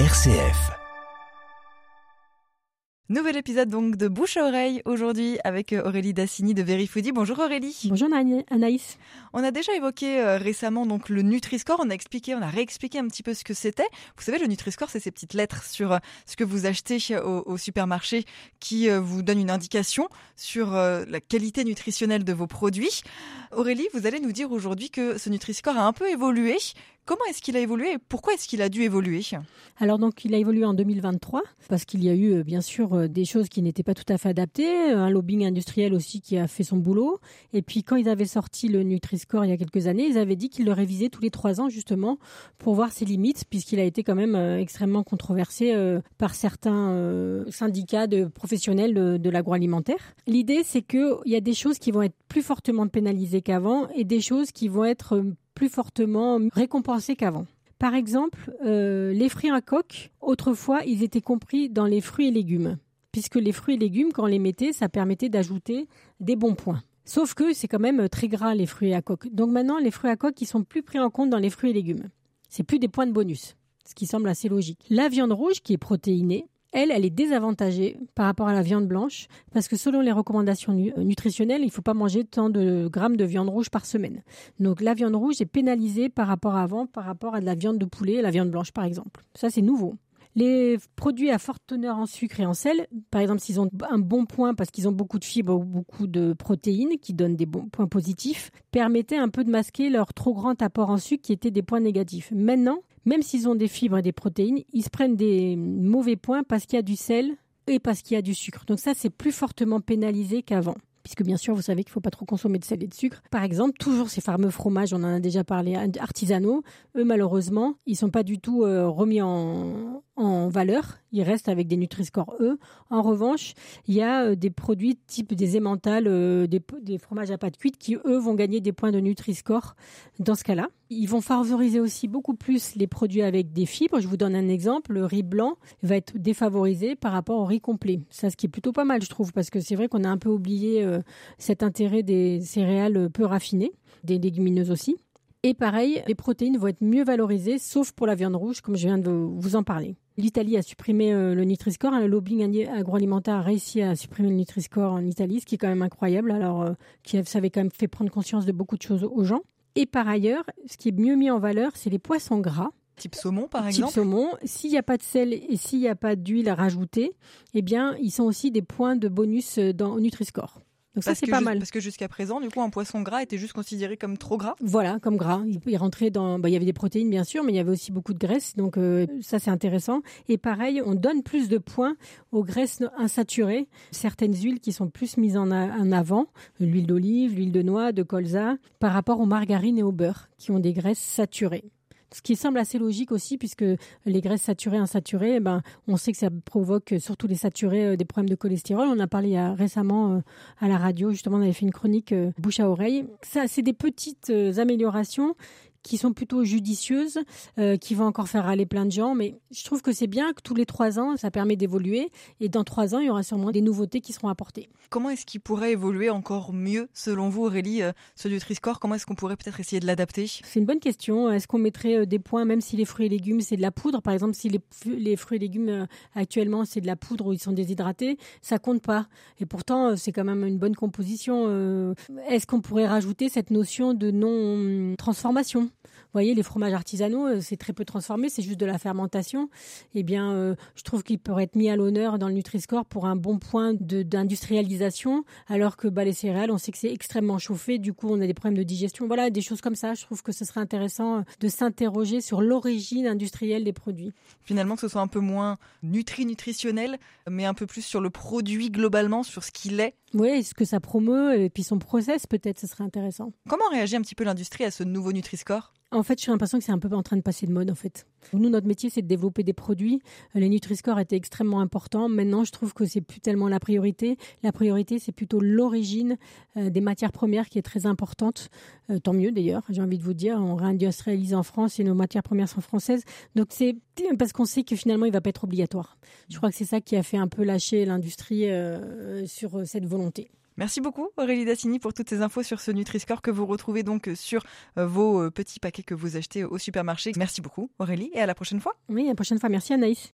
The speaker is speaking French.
RCF. Nouvel épisode donc de Bouche à oreille aujourd'hui avec euh, Aurélie Dassini de Verifoodie. Bonjour Aurélie. Bonjour Anaïs. On a déjà évoqué euh, récemment donc le Nutri-Score. On a expliqué, on a réexpliqué un petit peu ce que c'était. Vous savez, le Nutri-Score, c'est ces petites lettres sur euh, ce que vous achetez au, supermarché qui vous donnent une indication sur la qualité nutritionnelle de vos produits. Aurélie, vous allez nous dire aujourd'hui que ce Nutri-Score a un peu évolué. Comment est-ce qu'il a évolué et pourquoi est-ce qu'il a dû évoluer? Alors donc il a évolué en 2023 parce qu'il y a eu euh, bien sûr euh, des choses qui n'étaient pas tout à fait adaptées, un lobbying industriel aussi qui a fait son boulot et puis quand ils avaient sorti le Nutri-Score il y a quelques années, ils avaient dit qu'ils le révisaient tous les trois ans justement pour voir ses limites puisqu'il a été quand même euh, extrêmement controversé par certains syndicats de professionnels de, l'agroalimentaire. L'idée c'est qu'il y a des choses qui vont être plus fortement pénalisées qu'avant et des choses qui vont être plus fortement récompensés qu'avant. Par exemple, euh, les fruits à coque, autrefois, ils étaient compris dans les fruits et légumes, puisque les fruits et légumes, quand on les mettait, ça permettait d'ajouter des bons points. Sauf que c'est quand même très gras les fruits à coque. Donc maintenant, les fruits à coque, ils sont plus pris en compte dans les fruits et légumes. C'est plus des points de bonus, ce qui semble assez logique. La viande rouge, qui est protéinée, elle, elle est désavantagée par rapport à la viande blanche parce que selon les recommandations euh, nutritionnelles, il ne faut pas manger tant de grammes de viande rouge par semaine. Donc la viande rouge est pénalisée par rapport à avant, par rapport à de la viande de poulet, la viande blanche par exemple. Ça c'est nouveau. Les produits à forte teneur en sucre et en sel, par exemple s'ils ont un bon point parce qu'ils ont beaucoup de fibres ou beaucoup de protéines qui donnent des points positifs, permettaient un peu de masquer leur trop grand apport en sucre qui étaient des points négatifs. Maintenant, même s'ils ont des fibres et des protéines, ils se prennent des mauvais points parce qu'il y a du sel et parce qu'il y a du sucre. Donc ça, c'est plus fortement pénalisé qu'avant puisque bien sûr, vous savez qu'il ne faut pas trop consommer de sel et de sucre. Par exemple, toujours ces fameux fromages, on en a déjà parlé, artisanaux, eux, malheureusement, ils sont pas du tout euh, remis en, en valeur. Ils restent avec des Nutri-Score E. En revanche, il y a euh, des produits type des émentales, euh, des, des, fromages à pâte cuite qui, eux, vont gagner des points de Nutri-Score dans ce cas-là. Ils vont favoriser aussi beaucoup plus les produits avec des fibres. Je vous donne un exemple. Le riz blanc va être défavorisé par rapport au riz complet. Ça, ce qui est plutôt pas mal, je trouve, parce que c'est vrai qu'on a un peu oublié euh, cet intérêt des céréales peu raffinées, des légumineuses aussi. Et pareil, les protéines vont être mieux valorisées, sauf pour la viande rouge, comme je viens de vous en parler. L'Italie a supprimé euh, le Nutri-Score. Hein, le lobbying agroalimentaire a réussi à supprimer le Nutri-Score en Italie, ce qui est quand même incroyable. Alors, euh, qui ça avait quand même fait prendre conscience de beaucoup de choses aux gens. Et par ailleurs, ce qui est mieux mis en valeur, c'est les poissons gras. Type saumon, par exemple? Type saumon. S'il n'y a pas de sel et s'il n'y a pas d'huile à rajouter, eh bien, ils sont aussi des points de bonus euh, dans, au Nutri-Score. Donc ça c'est pas mal. Parce que jusqu'à présent, du coup, un poisson gras était juste considéré comme trop gras. Voilà, comme gras. Il, rentrait dans, bah, il y avait des protéines bien sûr, mais il y avait aussi beaucoup de graisse. Donc euh, ça c'est intéressant. Et pareil, on donne plus de points aux graisses insaturées, certaines huiles qui sont plus mises en, en avant, l'huile d'olive, l'huile de noix, de colza, par rapport aux margarines et au beurre, qui ont des graisses saturées. Ce qui semble assez logique aussi, puisque les graisses saturées, insaturées, eh ben, on sait que ça provoque, surtout les saturés, euh, des problèmes de cholestérol. On a parlé récemment euh, à la radio, justement, on avait fait une chronique euh, bouche à oreille. Ça, c'est des petites améliorations qui sont plutôt judicieuses, euh, qui vont encore faire aller plein de gens. Mais je trouve que c'est bien que tous les trois ans, ça permet d'évoluer. Et dans trois ans, il y aura sûrement des nouveautés qui seront apportées. Comment est-ce qu'il pourrait évoluer encore mieux, selon vous, Aurélie, euh, ce Nutri-Score Comment est-ce qu'on pourrait peut-être essayer de l'adapter? C'est une bonne question. Est-ce qu'on mettrait euh, des points, même si les fruits et légumes, c'est de la poudre? Par exemple, si les, les fruits et légumes, euh, actuellement, c'est de la poudre ou ils sont déshydratés, ça compte pas. Et pourtant, c'est quand même une bonne composition. Est-ce qu'on pourrait rajouter cette notion de non-transformation vous voyez, les fromages artisanaux, euh, c'est très peu transformé, c'est juste de la fermentation. Eh bien, euh, je trouve qu'il pourrait être mis à l'honneur dans le Nutri-Score pour un bon point d'industrialisation, alors que bah, les céréales, on sait que c'est extrêmement chauffé, du coup, on a des problèmes de digestion. Voilà, des choses comme ça. Je trouve que ce serait intéressant euh, de s'interroger sur l'origine industrielle des produits. Finalement, que ce soit un peu moins nutri-nutritionnel, mais un peu plus sur le produit globalement, sur ce qu'il est oui, ce que ça promeut et puis son process peut-être, ce serait intéressant. Comment réagit un petit peu l'industrie à ce nouveau Nutri-Score? En fait, j'ai l'impression que c'est un peu en train de passer de mode, en fait. Nous, notre métier, c'est de développer des produits. Les Nutri-Score étaient extrêmement importants. Maintenant, je trouve que c'est plus tellement la priorité. La priorité, c'est plutôt l'origine euh, des matières premières qui est très importante. Euh, tant mieux, d'ailleurs. J'ai envie de vous dire, on réindustrialise en France et nos matières premières sont françaises. Donc, c'est parce qu'on sait que finalement, il va pas être obligatoire. Je crois que c'est ça qui a fait un peu lâcher l'industrie euh, sur cette volonté. Merci beaucoup Aurélie Dassini pour toutes ces infos sur ce Nutri-Score que vous retrouvez donc sur vos petits paquets que vous achetez au supermarché. Merci beaucoup Aurélie et à la prochaine fois. Oui, à la prochaine fois. Merci Anaïs.